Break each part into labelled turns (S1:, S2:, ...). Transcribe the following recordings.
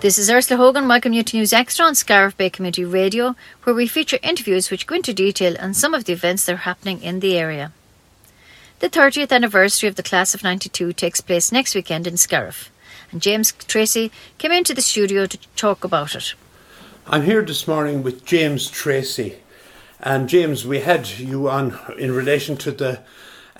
S1: This is Ursula Hogan. Welcome you to News Extra on Scariff Bay Community Radio, where we feature interviews which go into detail on some of the events that are happening in the area. The 30th anniversary of the class of 92 takes place next weekend in Scariff, and James Tracy came into the studio to talk about it.
S2: I'm here this morning with James Tracy. And James, we had you on in relation to the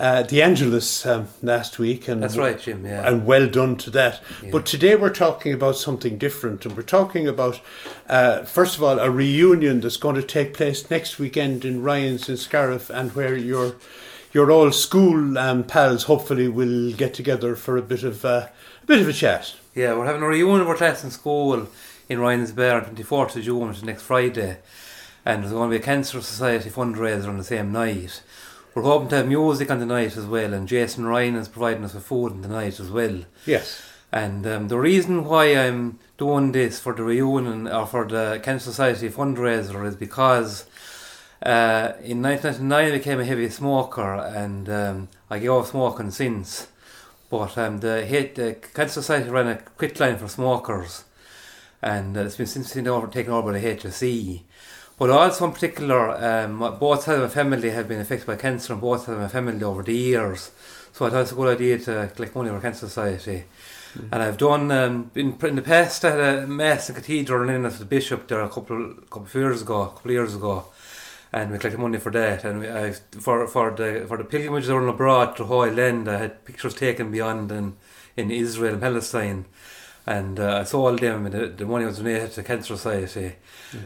S2: uh, the Angelus um, last week, and
S3: That's right, Jim, yeah.
S2: and well done to that.
S3: Yeah.
S2: But today we're talking about something different, and we're talking about uh, first of all a reunion that's going to take place next weekend in Ryan's in Scariff, and where your your old school um, pals hopefully will get together for a bit of uh, a bit of a chat.
S3: Yeah, we're having a reunion of our class in school in Ryan's Bear on 24th of June, which is next Friday. And there's going to be a Cancer Society fundraiser on the same night. We're hoping to have music on the night as well, and Jason Ryan is providing us with food on the night as well.
S2: Yes.
S3: And um, the reason why I'm doing this for the reunion or for the Cancer Society fundraiser is because uh, in 1999 I became a heavy smoker and um, I gave up smoking since. But um, the, the Cancer Society ran a quit line for smokers and uh, it's been since been over, taken over by the HSE. But also in particular, um, both sides of my family have been affected by cancer and both sides of my family over the years. So I thought it's a good idea to collect money for Cancer Society. And I've done um, in, in the past. I had a mass in cathedral in as the bishop there a couple couple of years ago, a couple of years ago, and we collected money for that. And we, I for for the for the pilgrimages that abroad to Holy Land, I had pictures taken beyond in in Israel and Palestine, and uh, I sold them. And the, the money was donated to Cancer Society.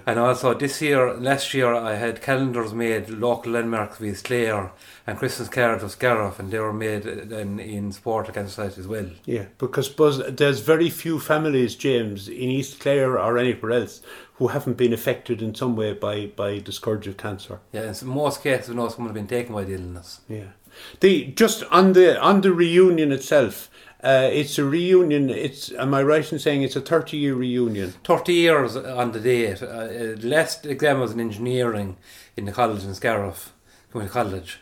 S3: And also this year, last year, I had calendars made local landmarks with East Clare and Christmas cards of Scariff, and they were made in, in support of Cancer Society as well.
S2: Yeah, because Buzz, there's very few families, James, in East Clare or anywhere else, who haven't been affected in some way by, by the scourge of cancer.
S3: Yeah, in most cases, we know someone have been taken by the illness.
S2: Yeah. The just on the on the reunion itself, uh, it's a reunion. It's am I right in saying it's a thirty year reunion?
S3: 30 years on the date. Uh, last exam was in engineering in the college in Scariff, Community College.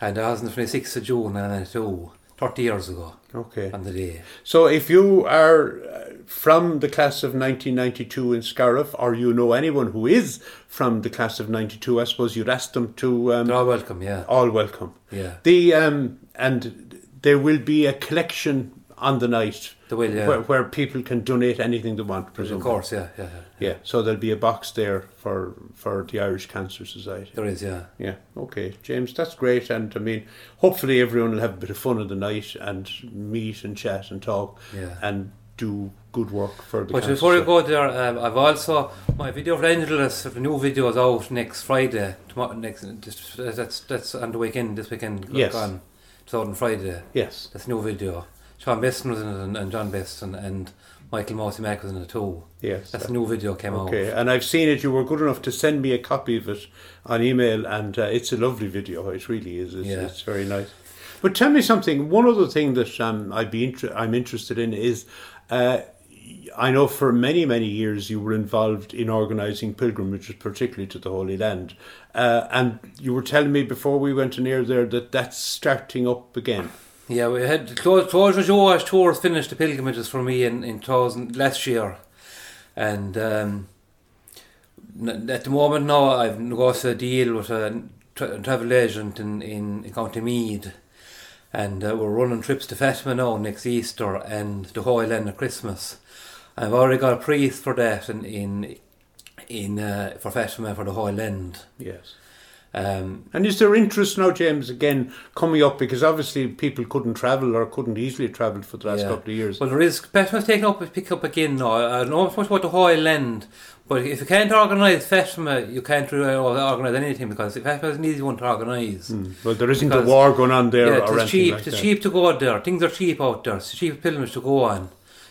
S3: And that was on the 26th of June 1992, 30 years ago
S2: Okay.
S3: on the day.
S2: So if you are uh, from the class of 1992 in Scariff, or you know anyone who is from the class of 92, I suppose you'd ask them to um,
S3: They're all welcome, yeah.
S2: all welcome.
S3: Yeah.
S2: The um, and there will be a collection on the night
S3: will, yeah.
S2: where, where people can donate anything they want.
S3: Of course, yeah, yeah, yeah.
S2: Yeah. So there'll be a box there for for the Irish Cancer Society.
S3: There is, yeah.
S2: Yeah. Okay, James, that's great. And I mean, hopefully everyone will have a bit of fun in the night and meet and chat and talk
S3: Yeah.
S2: and do good work for the.
S3: But
S2: cancer
S3: before you go there, um, I've also my video for Angelus. The new video is out next Friday. Tomorrow, next that's that's on the weekend. This weekend
S2: Yes.
S3: gone. On Friday.
S2: Yes.
S3: That's new video. Sean Beston was in it, and, and John Beston and Michael Mossy Mack was in it too.
S2: Yes.
S3: That's a new video came
S2: Okay,
S3: out.
S2: Okay, and I've seen it. You were good enough to send me a copy of it on email, and uh, it's a lovely video. It really is. It's,
S3: Yeah.
S2: it's very nice. But tell me something. One other thing that um, I'd be inter- I'm interested in is, uh, I know for many many years you were involved in organising pilgrimages, particularly to the Holy Land, uh, and you were telling me before we went in there that that's starting up again.
S3: Yeah, we had the Clo- Closure Joe Walsh tours finished the pilgrimages for me in in 2000 last year, and um, at the moment now I've negotiated a deal with a tra- travel agent in, in County Meath, and uh, we're running trips to Fatima now next Easter and the Holy Land at Christmas. I've already got a priest for that in in in uh, for Fatima for the Holy Land.
S2: Yes.
S3: Um,
S2: And is there interest now, James, again coming up because obviously people couldn't travel or couldn't easily travel for the last
S3: Yeah.
S2: couple of years.
S3: Well, there is Festival's taking up pick up again now. I don't know much about the Holy Land, but if you can't organise Festival, you can't really organise anything because Festival is an easy one to organise.
S2: Hmm. Well, there isn't
S3: Because-
S2: a war going on there
S3: Yeah, it's cheap.
S2: like
S3: it's
S2: that.
S3: cheap to go there. Things are cheap out there. It's a cheap pilgrimage to go on.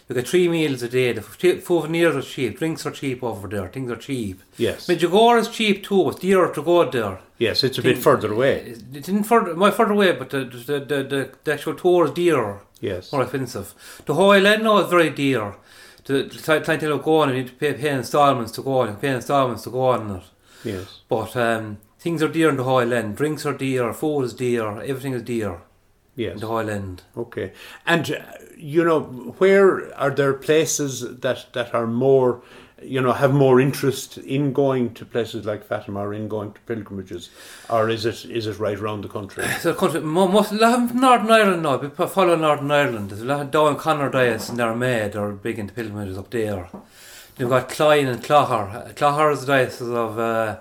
S3: You get three meals a day. The souvenirs are cheap. Drinks are cheap over there. Things are cheap.
S2: Yes,
S3: Medjugorje is cheap too. It's dearer to go there.
S2: Yes, it's a bit further away.
S3: It's didn't further, my further away, but the the, the, the, the actual tour is dearer.
S2: Yes,
S3: more expensive. The Holy Land now is very dear. The, the cli- clientele go on, you need to pay, pay installments to go on, pay installments to go on it.
S2: yes,
S3: But um, things are dear in the Holy Land. Drinks are dear, food is dear, everything is dear.
S2: Yes.
S3: The whole end.
S2: Okay. And, uh, you know, where are there places that, that are more, you know, have more interest in going to places like Fatima or in going to pilgrimages? Or is it is it right around the country?
S3: So the country, most, a lot of Northern Ireland now, po- follow Northern Ireland. There's a lot of Down Connor Dias and Armagh are big into pilgrimages up there. You've got Klein and Clogher. Clogher is the diocese of uh,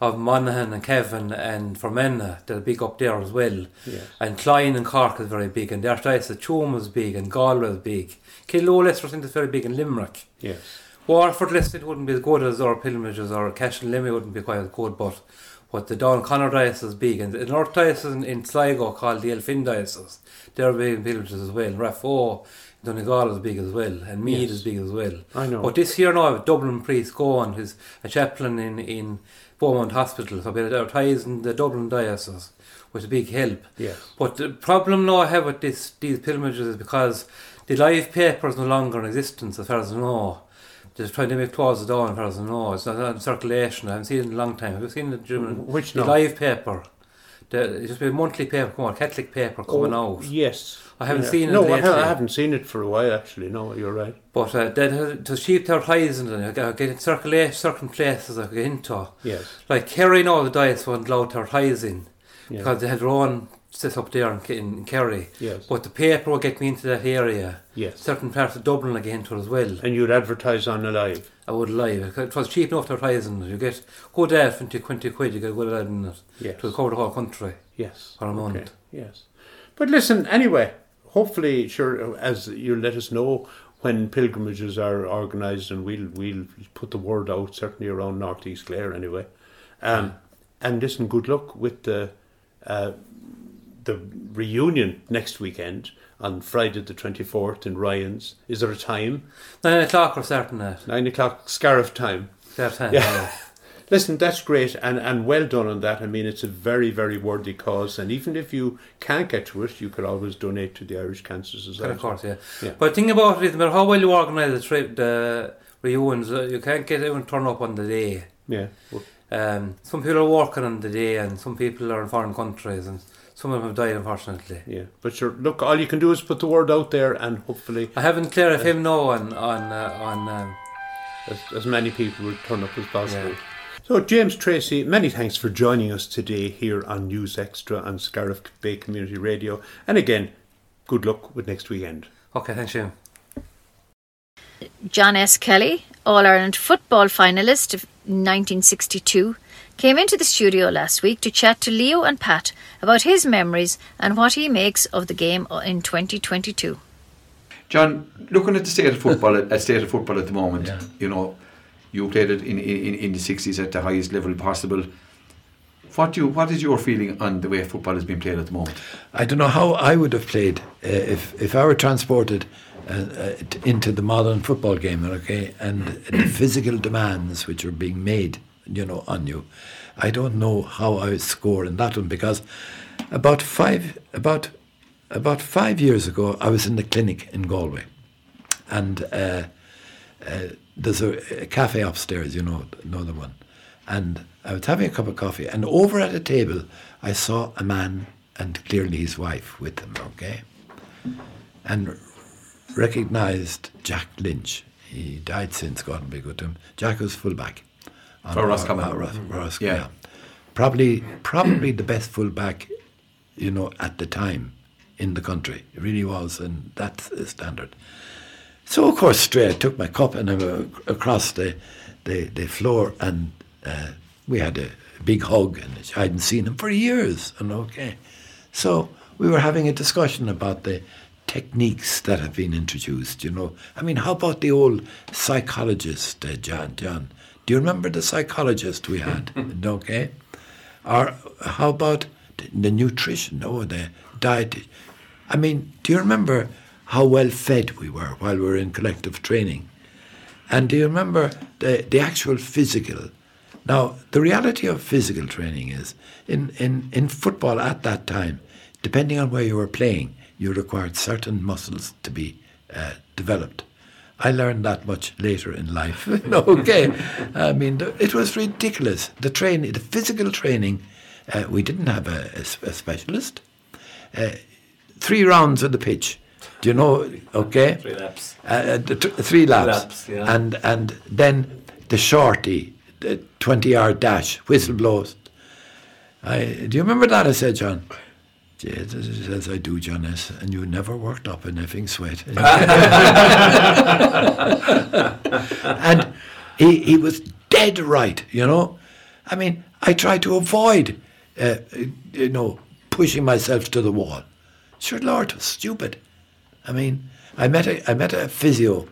S3: of Monaghan and Cavan and Fermanagh. They're big up there as well.
S2: Yes.
S3: And Cloyne and Cork is very big. And the Archdiocese of Tuam is big and Galway is big. Killaloe, Leicester, I think is very big in Limerick.
S2: Yes.
S3: Waterford listed wouldn't be as good as our pilgrimages or Cashel and Emly wouldn't be quite as good, but what the Down Connor diocese is big and the North diocese in, in Sligo called the Elphin diocese, they're big in pilgrimages as well. Raphoe, Donegal is big as well, and Meath
S2: Yes.
S3: is big as well.
S2: I know.
S3: But this year now, I have a Dublin priest going, who's a chaplain in in Beaumont Hospital, so they're advertising the Dublin diocese, is a big help.
S2: Yes.
S3: But the problem now I have with this these pilgrimages is because the live paper is no longer in existence as far as I know. They're trying to make close down as far as I know. It's not in circulation. I haven't seen it in a long time. Have you seen the, German-
S2: Which
S3: the live paper? The, it's just a monthly paper coming out, Catholic paper coming
S2: Oh,
S3: out.
S2: Yes.
S3: I haven't
S2: Yeah.
S3: seen it
S2: No, I,
S3: lately.
S2: I haven't seen it for a while, actually. No, you're right.
S3: But uh, that to sheep their ties and I get in circulation certain places I get into.
S2: Yes.
S3: Like Kerry all the diets won't allow their in
S2: Yeah.
S3: because they had their own set up there in, in Kerry.
S2: Yes.
S3: But the paper will get me into that area.
S2: Yes.
S3: Certain parts of Dublin I get into as well.
S2: And you'd advertise on Alive.
S3: I would lie. It was cheap enough to advertise it. You get good ad for 20 quid, you get a good ad in it.
S2: Yes.
S3: To cover the whole country
S2: Yes.
S3: for a month.
S2: Okay. Yes. But listen, anyway, hopefully, sure, as you let us know when pilgrimages are organised, and we'll we'll put the word out certainly around North East Clare anyway. Um, and listen, good luck with the uh, the reunion next weekend on Friday the twenty fourth in Ryan's. Is there a time?
S3: Nine o'clock or starting that.
S2: Nine o'clock Scariff time.
S3: That time.
S2: Yeah. Listen, that's great and, and well done on that. I mean, it's a very, very worthy cause. And even if you can't get to it, you could always donate to the Irish Cancer. Society.
S3: Of course, yeah.
S2: Yeah.
S3: But the thing about it matter how well you organise the trip, the reunions, uh, you can't get everyone turn up on the day.
S2: Yeah.
S3: Um, some people are working on the day, and some people are in foreign countries, and some of them have died, unfortunately.
S2: yeah. But sure, look, all you can do is put the word out there and hopefully
S3: I haven't cleared him now on on uh, on. Um,
S2: as, as many people will turn up as possible.
S3: Yeah.
S2: So, James Tracy, many thanks for joining us today here on News Extra on Scariff Bay Community Radio. And again, good luck with next weekend.
S3: okay, thanks, Jim.
S1: John S. Kelly, All Ireland football finalist of 1962, came into the studio last week to chat to Leo and Pat about his memories and what he makes of the game in 2022.
S4: John, looking at the state of football, at state of football at the moment,
S5: Yeah.
S4: you know, you played it in, in, in the sixties at the highest level possible. What do you, what is your feeling on the way football is being played at the moment?
S5: I don't know how I would have played uh, if if I were transported uh, uh, into the modern football game, okay, and the physical demands which are being made, you know, on you. I don't know how I would score in that one because about five about about five years ago I was in the clinic in Galway, and uh, uh, there's a, a cafe upstairs, you know, another one. And I was having a cup of coffee, and over at a table, I saw a man and clearly his wife with him, okay? And recognised Jack Lynch. He died since, God be good to him. Jack was fullback. On
S4: For
S5: our-
S4: Roscommon.
S5: our Ros- Ros-
S4: Yeah.
S5: yeah. Probably, probably the best fullback, you know, at the time in the country. It really was, and that's the standard. So of course, straight I took my cup and I went across the the, the floor, and uh, we had a big hug, and I hadn't seen him for years. And okay, so we were having a discussion about the techniques that have been introduced. You know, I mean, how about the old psychologist, uh, John? John, do you remember the psychologist we had? okay, or how about the, nutrition or the diet? I mean, do you remember how well fed we were while we were in collective training? And do you remember the, the actual physical? Now, the reality of physical training is in, in, in football at that time, depending on where you were playing, you required certain muscles to be uh, developed. I learned that much later in life. okay, I mean it was ridiculous. The training, the physical training, uh, we didn't have a specialist. Uh, three rounds of the pitch. Do you know? Okay,
S6: Three laps.
S5: uh, uh, the t- three laps,
S6: Laps, yeah.
S5: and and then the shorty, the twenty yard dash, whistle blows. I do you remember that? I said, John. He says I do, John S., And you never worked up an effing sweat. and he he was dead right. You know, I mean, I tried to avoid, uh, you know, pushing myself to the wall. Sure, Lord, stupid. I mean, I met a I met a physio.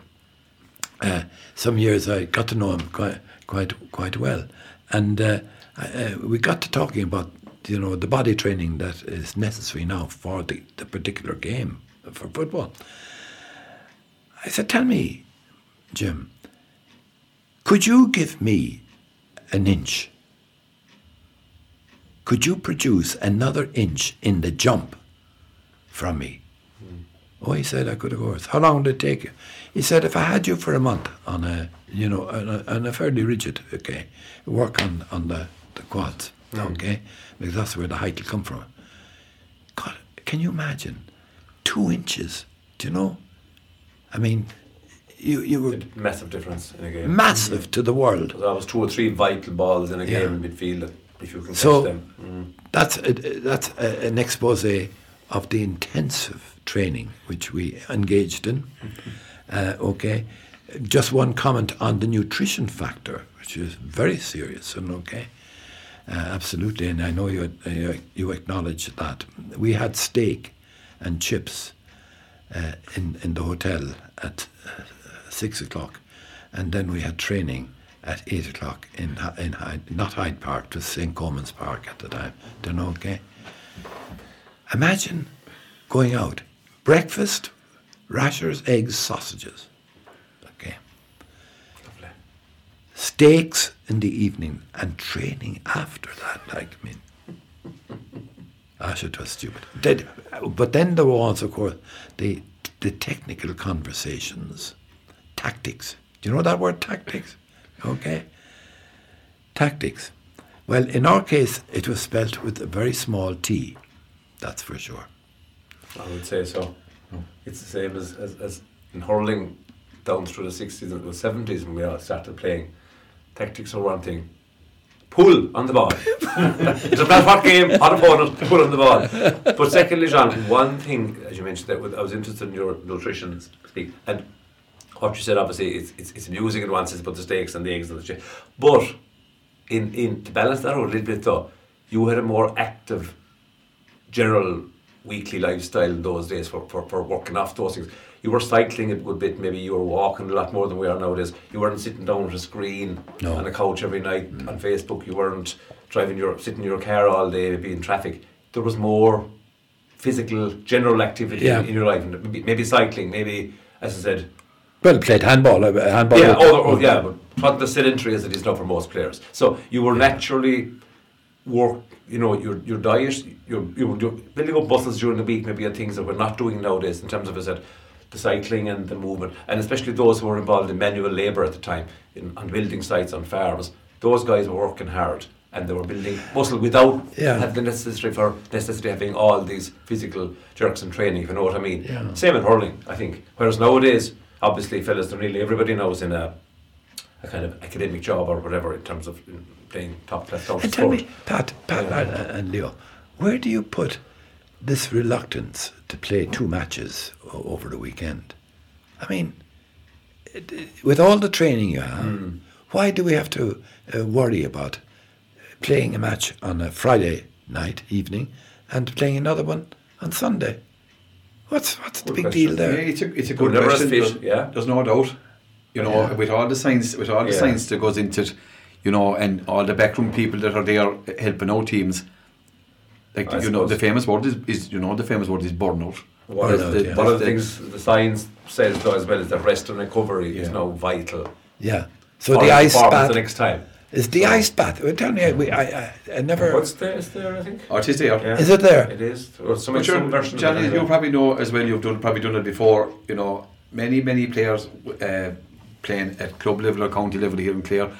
S5: Uh, some years I got to know him quite quite quite well, and uh, I, uh, we got to talking about you know the body training that is necessary now for the, the particular game for football. I said, "Tell me, Jim, could you give me an inch? Could you produce another inch in the jump from me?" Hmm. Oh, he said, I could, of course. How long did it take you? He said, if I had you for a month on a, you know, on a, on a fairly rigid, okay, work on, on the, the quads, okay, because that's where the height will come from. God, can you imagine? Two inches, do you know? I mean, you, you were
S6: Massive difference in a game.
S5: massive to the world.
S6: There's was two or three vital balls in a
S5: Yeah.
S6: game in midfield if you can
S5: So-
S6: catch them. Mm.
S5: That's a, that's a, an expose of the intensive training which we engaged in. Uh, okay, just one comment on the nutrition factor, which is very serious and okay. Uh, absolutely, and I know you, you you acknowledge that we had steak and chips uh, in in the hotel at uh, six o'clock, and then we had training at eight o'clock in in Hyde, not Hyde Park, was St Coman's Park at the time. Do you know? Okay. Imagine going out, breakfast, rashers, eggs, sausages. Okay.
S6: Lovely.
S5: Steaks in the evening and training after that. Like, I mean, it was stupid. Did- but then there was, of course, the the technical conversations, tactics. Do you know that word, tactics? Okay. Tactics. Well, in our case, it was spelt with a very small t. That's for sure.
S6: I would say so. It's the same as, as, as in hurling down through the 60s and the 70s when we all started playing. Tactics are one thing. Pull on the ball. it's matter what game, what opponent, pull on the ball. But secondly, John, one thing, as you mentioned, that I was interested in your nutrition speak. And what you said, obviously, it's, it's, it's amusing in one but the steaks and the eggs and the shit. But in, in to balance that out a little bit, though, you had a more active general weekly lifestyle in those days for, for, for working off those things. You were cycling a good bit, maybe you were walking a lot more than we are nowadays. You weren't sitting down with a screen
S5: No.
S6: on a couch every night on Facebook. You weren't driving your sitting in your car all day, maybe in traffic. There was more physical, general activity
S5: Yeah.
S6: in, in your life. Maybe, cycling, maybe, as I said,
S5: Well, played handball. uh, handball
S6: yeah, oh, oh, yeah, but not the sedentary as it is now for most players. So you were naturally work, you know, your your diet, your you do- building up muscles during the week, maybe are things that we're not doing nowadays in terms of, as I said, the cycling and the movement, and especially those who were involved in manual labour at the time, in, on building sites, on farms. Those guys were working hard and they were building muscle without
S5: Yeah.
S6: having the necessary for necessarily having all these physical jerks and training, if you know what I mean.
S5: Yeah.
S6: Same in hurling, I think. Whereas nowadays, obviously, fellas, nearly everybody knows in a a kind of academic job or whatever in terms of mm, playing top class county
S5: And tell me, Pat, Pat
S6: Yeah.
S5: and, and Leo, where do you put this reluctance to play two matches o- over the weekend? I mean, it, it- with all the training you have,
S6: Hmm.
S5: why do we have to uh, worry about playing a match on a Friday night evening and playing another one on Sunday? What's what's the
S6: Good
S5: big
S6: question.
S5: deal
S4: Yeah,
S5: there?
S4: it's a it's a
S6: Good
S4: good
S6: numbers
S4: question.
S6: fish,
S4: There's,
S6: yeah.
S4: there's no doubt. You know,
S5: Yeah.
S4: with all the science, with all the
S6: Yeah.
S4: science that goes into it, you know, and all the backroom people that are there helping out teams. Like
S6: I
S4: you know, the famous word is, is you know the famous word is burnout.
S6: One, of the,
S5: yeah.
S6: one of the things the science says though as well is that rest and recovery is now vital.
S5: Yeah. So the ice bath
S6: the next time.
S5: is the ice bath. Well, tell me, we, I, I, I never.
S6: What's there? Is there? I think.
S4: Artist there.
S6: Yeah.
S5: Is it there?
S6: It is. Or some,
S4: But
S6: some version
S4: Johnny,
S6: of it
S4: you
S6: anyway.
S4: probably know as well. You've done probably done it before. You know, many many players uh, playing at club level or county level here in Clare,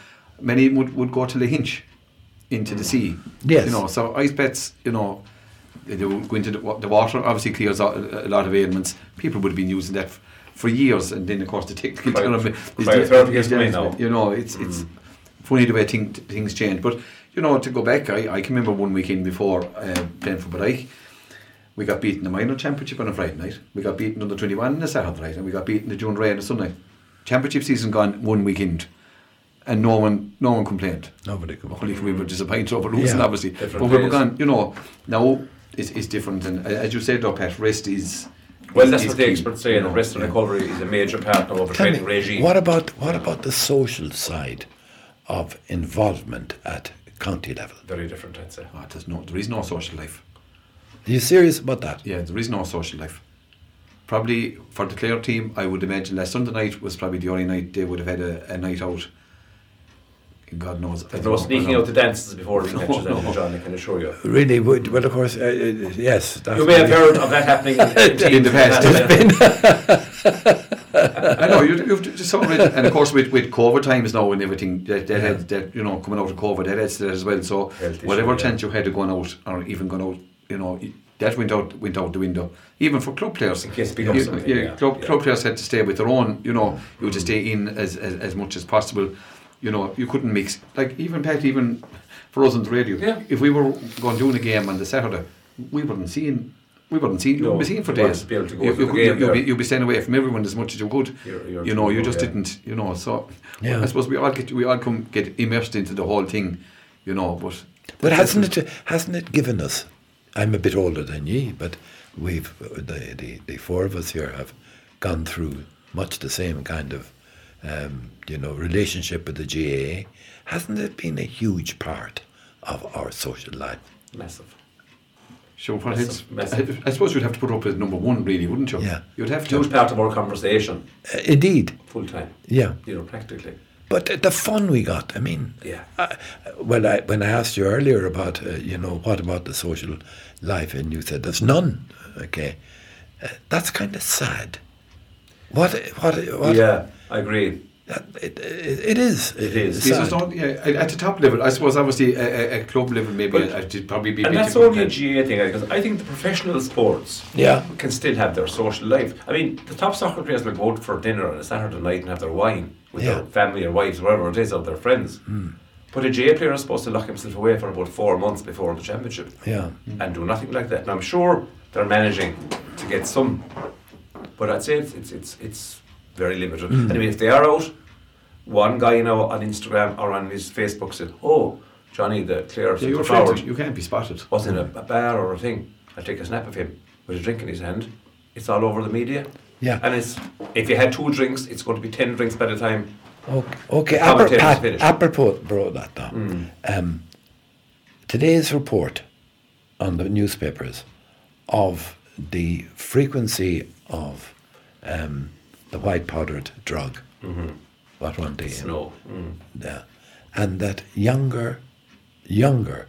S4: many would, would go to the hinch into the sea.
S5: Yes.
S4: You know, so ice baths. You know, they would go into the, the water. Obviously, clears out a a lot of ailments. People would have been using that f- for years, and then of course the technical
S6: Cryo-
S4: term is
S6: cryotherapy
S4: is
S6: is coming now.
S4: You know, it's it's funny the way thing, things change. But you know, to go back, I, I can remember one weekend before uh, playing for Baraich. We got beaten in the minor championship on a Friday night. We got beaten on the 21 on a Saturday night, and we got beaten the June Ray on a Sunday. Championship season gone one weekend, and no one, no one complained.
S5: Nobody could.
S4: Only we were disappointed over losing,
S5: Yeah.
S4: obviously. But we were
S6: ways.
S4: gone. You know, now it's, it's different, and uh, as you said, though, Pat, rest is.
S6: Well,
S4: is-
S6: that's
S4: is
S6: what the experts say,
S4: you
S6: and rest and
S4: yeah.
S6: recovery is a major part of a training regime.
S5: what about what about the social side of involvement at county level?
S6: Very different, I'd say.
S4: Oh, there's no, there is no social life.
S5: Are you serious about that?
S4: Yeah, there is no social life. Probably for the Clare team, I would imagine last Sunday night was probably the only night they would have had a, a night out. God knows. I
S6: There's no
S4: know,
S6: sneaking out the dances before the matches,
S4: No,
S6: no,
S4: no.
S6: John, I can assure you.
S5: Really? Would, well, of course, uh, uh, yes. That's
S6: You may have heard of that happening in,
S4: In the past.
S6: past.
S4: I know you, you've just saw it, and of course with, with COVID times now and everything that, that had that you know coming out of COVID that adds to that as well. So
S6: Health issue,
S4: whatever
S6: yeah.
S4: chance you had of going out or even going out, you know that went out went out the window. Even for club players,
S6: In
S4: you, yeah,
S6: yeah,
S4: club,
S6: yeah.
S4: club players had to stay with their own. You know, mm-hmm. you had to stay in as, as as much as possible. You know, you couldn't mix like even Pat, even for us on the radio.
S6: Yeah.
S4: If we were going doing a game on the Saturday, we wouldn't seeing. We wouldn't see. You
S6: No,
S4: wouldn't be seen for days.
S6: be able to go
S4: you,
S6: to
S4: you
S6: the
S4: could-
S6: game
S4: you- you'd, be, you'd be staying away from everyone as much as you could.
S6: You're- you're
S4: you know, you just
S6: yeah.
S4: didn't. You know, so
S5: Yeah.
S4: I suppose we all get we all come get immersed into the whole thing. You know, but
S5: But hasn't it hasn't it given us? I'm a bit older than ye, but we've the the, the four of us here have gone through much the same kind of um, you know relationship with the GAA. Hasn't it been a huge part of our social life?
S6: Massive.
S4: Sure, what
S6: Massive,
S4: it's,
S6: massive.
S4: I, I suppose you'd have to put up with number one, really, wouldn't you?
S5: Yeah.
S4: You'd have to.
S6: Huge part of our conversation,
S5: Uh, indeed,
S6: full time.
S5: yeah.
S6: You know, practically.
S5: But the- the fun we got, I mean,
S6: Yeah.
S5: I, well, I, when I asked you earlier about, uh, you know, what about the social life, and you said there's none. Okay, uh, that's kind of sad. What? What? what
S6: Yeah, I agree.
S5: That- It, it, it is.
S6: It is.
S4: Yes,
S5: sad.
S4: not, yeah, at at the top level, I suppose. Obviously, at a club level, maybe
S6: But-
S4: it'd probably be. a
S6: And
S4: bit
S6: that's only a
S4: than-
S6: GAA thing, because I think the professional sports
S5: Yeah.
S6: can still have their social life. I mean, the top soccer players will go out for dinner on a Saturday night and have their wine with
S5: Yeah.
S6: their family or wives, or whatever it is, or their friends. Hmm. But a GAA player is supposed to lock himself away for about four months before the championship
S5: Yeah.
S6: and do nothing like that. And I'm sure they're managing to get some, but I'd say it's it's it's, it's very limited.
S5: Mm.
S6: Anyway, if they are out, one guy you know on Instagram or on his Facebook said, "Oh, Johnny, the Clare
S4: Yeah,
S6: centre forward
S4: you can't be spotted.
S6: was in a, a bar or a thing. I'll take a snap of him with a drink in his hand. It's all over the media.
S5: Yeah.
S6: And it's if you had two drinks, it's going to be ten drinks by the time.
S5: Okay. Okay.
S6: The
S5: Apro- Pat, apropos bro, that now. Um, today's report on the newspapers of the frequency of um, the white powdered drug. What one day?
S6: Snow. Mm.
S5: Yeah. And that younger, younger,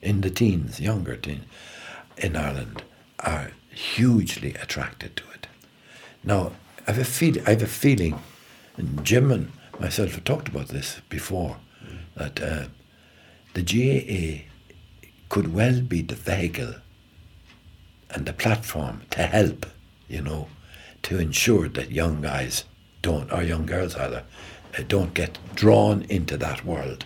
S5: in the teens, younger teens in Ireland are hugely attracted to it. Now, I have a feel, I have a feeling, and Jim and myself have talked about this before, that uh, the GAA could well be the vehicle and the platform to help, you know, to ensure that young guys don't, or young girls either, uh, don't get drawn into that world.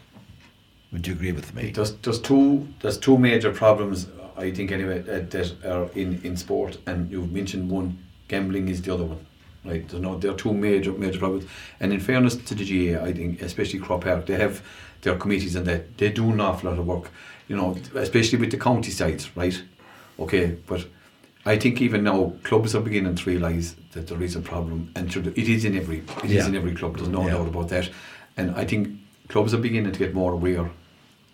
S5: Would you agree with me?
S4: There's, there's two there's two major problems I think anyway uh, that are in, in sport and you've mentioned one gambling is the other one right there's no there are two major major problems and in fairness to the GAA I think especially Croke Park they have their committees and that they do an awful lot of work you know especially with the county sides right okay but I think even now clubs are beginning to realise that there is a problem and it is in every it is
S5: Yeah.
S4: in every club there's no
S5: Yeah.
S4: doubt about that and I think clubs are beginning to get more aware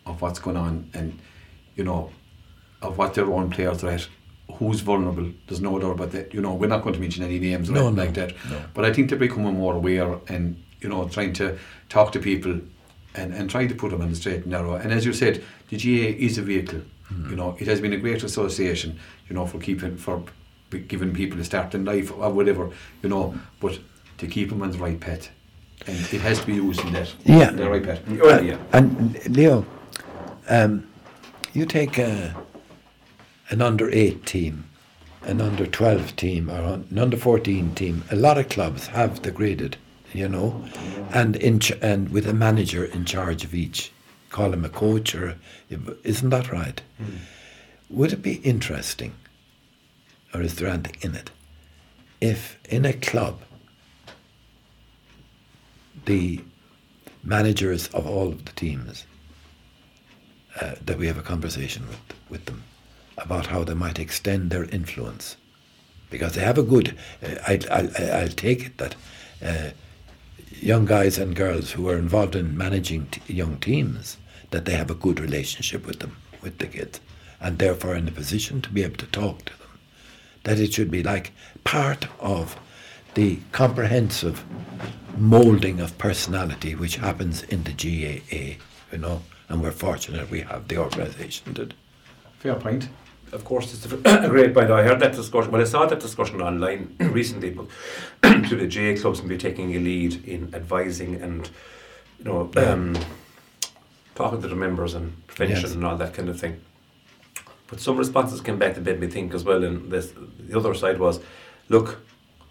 S4: of what's going on and you know of what their own players are at who's vulnerable there's no doubt about that you know we're not going to mention any names or
S5: No,
S4: anything
S5: no,
S4: like that
S5: no.
S4: but I think they're becoming more aware and you know trying to talk to people and, and trying to put them on the straight and narrow and as you said the GAA is a vehicle
S5: Hmm.
S4: you know it has been a great association you know for keeping for giving people a start in life or whatever you know but to keep them on the right path and it has to be used in that
S5: Yeah.
S4: the right path
S6: Well, yeah.
S5: And Leo, um, you take a, an under eight team, an under twelve team, or an under fourteen team. A lot of clubs have degraded, you know, and in ch- and with a manager in charge of each. Call him a coach, or isn't that right? Would it be interesting, or is there anything in it, if in a club the managers of all of the teams uh, that we have a conversation with with them about how they might extend their influence because they have a good. Uh, I, I, I'll take it that uh, young guys and girls who are involved in managing t- young teams that they have a good relationship with them with the kids and therefore in a position to be able to talk to them that it should be like part of the comprehensive moulding of personality which happens in the GAA, you know, and we're fortunate we have the organisation that.
S4: Fair point.
S6: Of course, it's a great point. I heard that discussion. Well, I saw that discussion online recently, but to the GAA clubs and be taking a lead in advising and, you know, um, talking to the members and prevention
S5: Yes.
S6: and all that kind of thing. But some responses came back that made me think as well. And this, the other side was, look,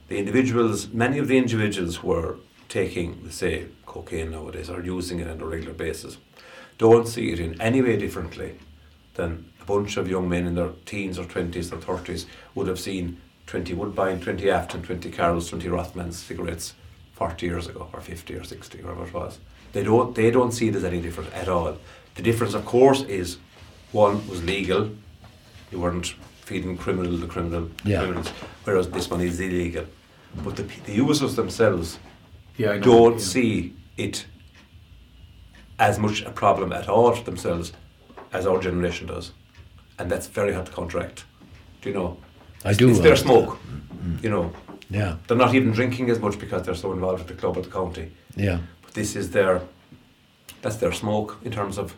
S6: the individuals, many of the individuals who are taking, say, cocaine nowadays or using it on a regular basis, don't see it in any way differently than a bunch of young men in their teens or 20s or 30s would have seen 20 Woodbine, 20 Afton, 20 Carrolls, 20 Rothmans cigarettes 40 years ago or 50 or 60 whatever it was. They don't, they don't see it as any different at all. The difference, of course, is one was legal, you weren't feeding criminal the criminal
S5: Yeah.
S6: criminals, whereas this one is illegal. But the, the users themselves
S4: Yeah, I know.
S6: don't
S4: yeah.
S6: see it as much a problem at all for themselves as our generation does. And that's very hard to contract. Do you know?
S5: I do.
S6: It's their
S5: understand.
S6: smoke. You know,
S5: Yeah,
S6: they're not even drinking as much because they're so involved with the club or the county.
S5: yeah,
S6: But this is their, that's their smoke in terms of,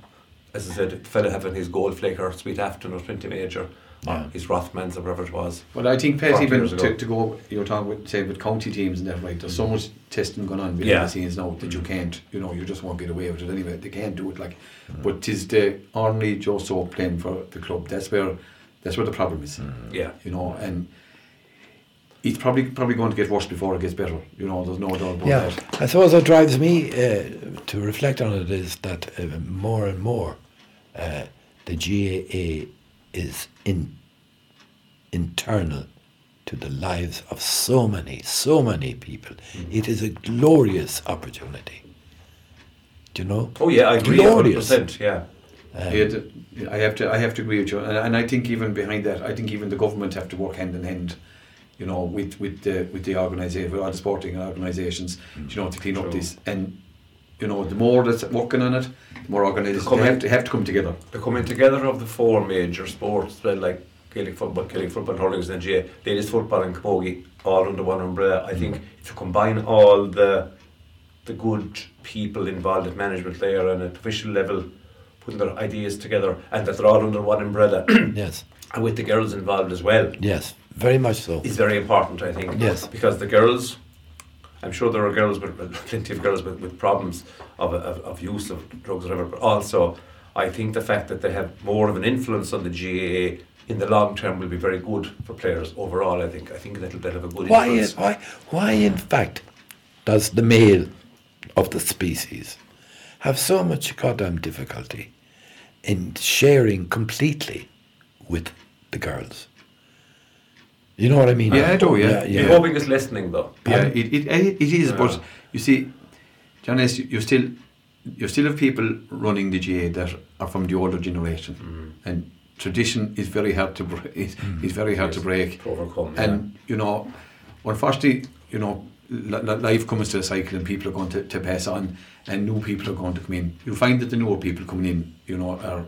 S6: as I said, the fella having his gold flaker, Sweet Afton or 20 Major,
S5: Yeah.
S6: his Rothmans or whatever it was.
S4: Well, I think, Pat,
S6: 40
S4: even to, to go, you're talking with, say, with county teams and that, right, there's so much testing going on behind
S6: Yeah.
S4: the scenes now that you mm-hmm. can't, you know, you just won't get away with it anyway. They can't do it like, mm-hmm. but 'tis the only Joe Soap playing for the club. That's where, that's where the problem is, mm-hmm.
S6: Yeah.
S4: you know, and it's probably probably going to get worse before it gets better. You know, there's no doubt about
S5: yeah.
S4: that.
S5: I suppose what drives me uh, to reflect on it is that uh, more and more uh, the GAA is in internal to the lives of so many, so many people. It is a glorious opportunity. Do you know?
S6: Oh yeah, I agree.
S5: Glorious.
S6: 100%. Yeah.
S5: Um,
S4: Yeah, I have to I have to agree with you, and, and I think even behind that, I think even the government have to work hand in hand, you know, with with the with the organisation, with all the sporting organisations, mm. you know, to clean up this. And you know, the more that's working on it, the more organisations they have to have to come together.
S6: the coming together of the four major sports, like Gaelic football, Gaelic football, hurling, and GA, ladies football and camogie, all under one umbrella. I mm. think if you combine all the the good people involved at management layer and at official level, putting their ideas together, and that they're all under one umbrella,
S5: yes,
S6: and with the girls involved as well,
S5: yes, very much so.
S6: is very important. I think.
S5: Yes.
S6: Because the girls. I'm sure there are girls, with plenty of girls with, with problems of, of, of use of drugs or whatever, but also I think the fact that they have more of an influence on the GAA in the long term will be very good for players overall. I think I think that'll, that'll have a good
S5: Why,
S6: influence.
S5: why, why, in fact, does the male of the species have so much goddamn difficulty in sharing completely with the girls? You know what I mean?
S4: Yeah, I do, yeah.
S6: The
S5: yeah.
S6: hoping is listening though.
S4: Yeah, it, it, it is,
S6: Yeah.
S4: but you see, John S., you you still you still have people running the GAA that are from the older generation, mm. and tradition is very hard to break. Is, mm. is very hard to
S6: Yes,
S4: break.
S6: to overcome,
S4: And you know, unfortunately, you know, li- li- life comes to a cycle, and people are going to, to pass on, and new people are going to come in. You'll find that the newer people coming in, you know, are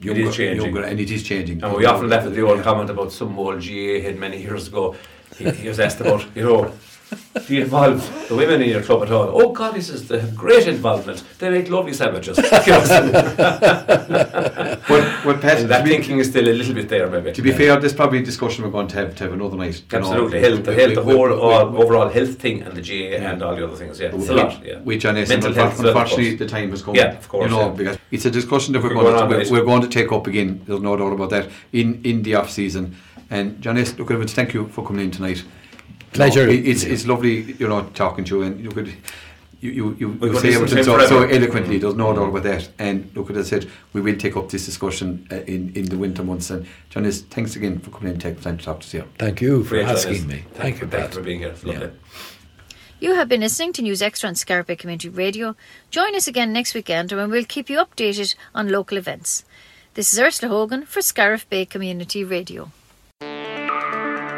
S6: It is changing.
S4: younger and it is changing.
S6: And we often left at the old comment about some old GAA head many years ago. He, he was asked about, you know, Do you involve the women in your club at all? Oh God, this is the great involvement. They make lovely sandwiches. Know,
S4: But,
S6: and that
S4: be,
S6: thinking is still a little bit there, maybe.
S4: to be fair, there's probably a discussion we're going to have to have another night.
S6: Absolutely, health, the, health, the whole all, overall health thing and the GAA and all the other things. Yeah, it's a lot. Yeah,
S4: Which on is
S6: Mental health as well, of
S4: unfortunately the time has come.
S6: Yeah, of course,
S4: You know,
S6: yeah.
S4: because it's a discussion that we're,
S6: We're
S4: going,
S6: going
S4: to, we're, we're going to take up again. There's no doubt about that in in the off season. And John S., look, thank you for coming in tonight.
S5: Pleasure.
S4: No, it- it's it's lovely, you know, talking to you, and you could. You, you, you, you
S6: could
S4: say
S6: listen to
S4: everything so, so
S6: forever.
S4: eloquently, there's no doubt about that. And look, as I said, we will take up this discussion uh, in, in the winter months. And John S., thanks again for coming in and taking the time to talk to us here.
S5: Thank you for
S6: Great,
S5: asking
S6: Dennis.
S5: me.
S6: Thank,
S5: Thank you,
S6: you,
S5: Pat.
S6: for being here. It's lovely.
S5: Yeah.
S1: You have been listening to News Extra on Scariff Bay Community Radio. Join us again next weekend and we'll keep you updated on local events. This is Ursula Hogan for Scariff Bay Community Radio.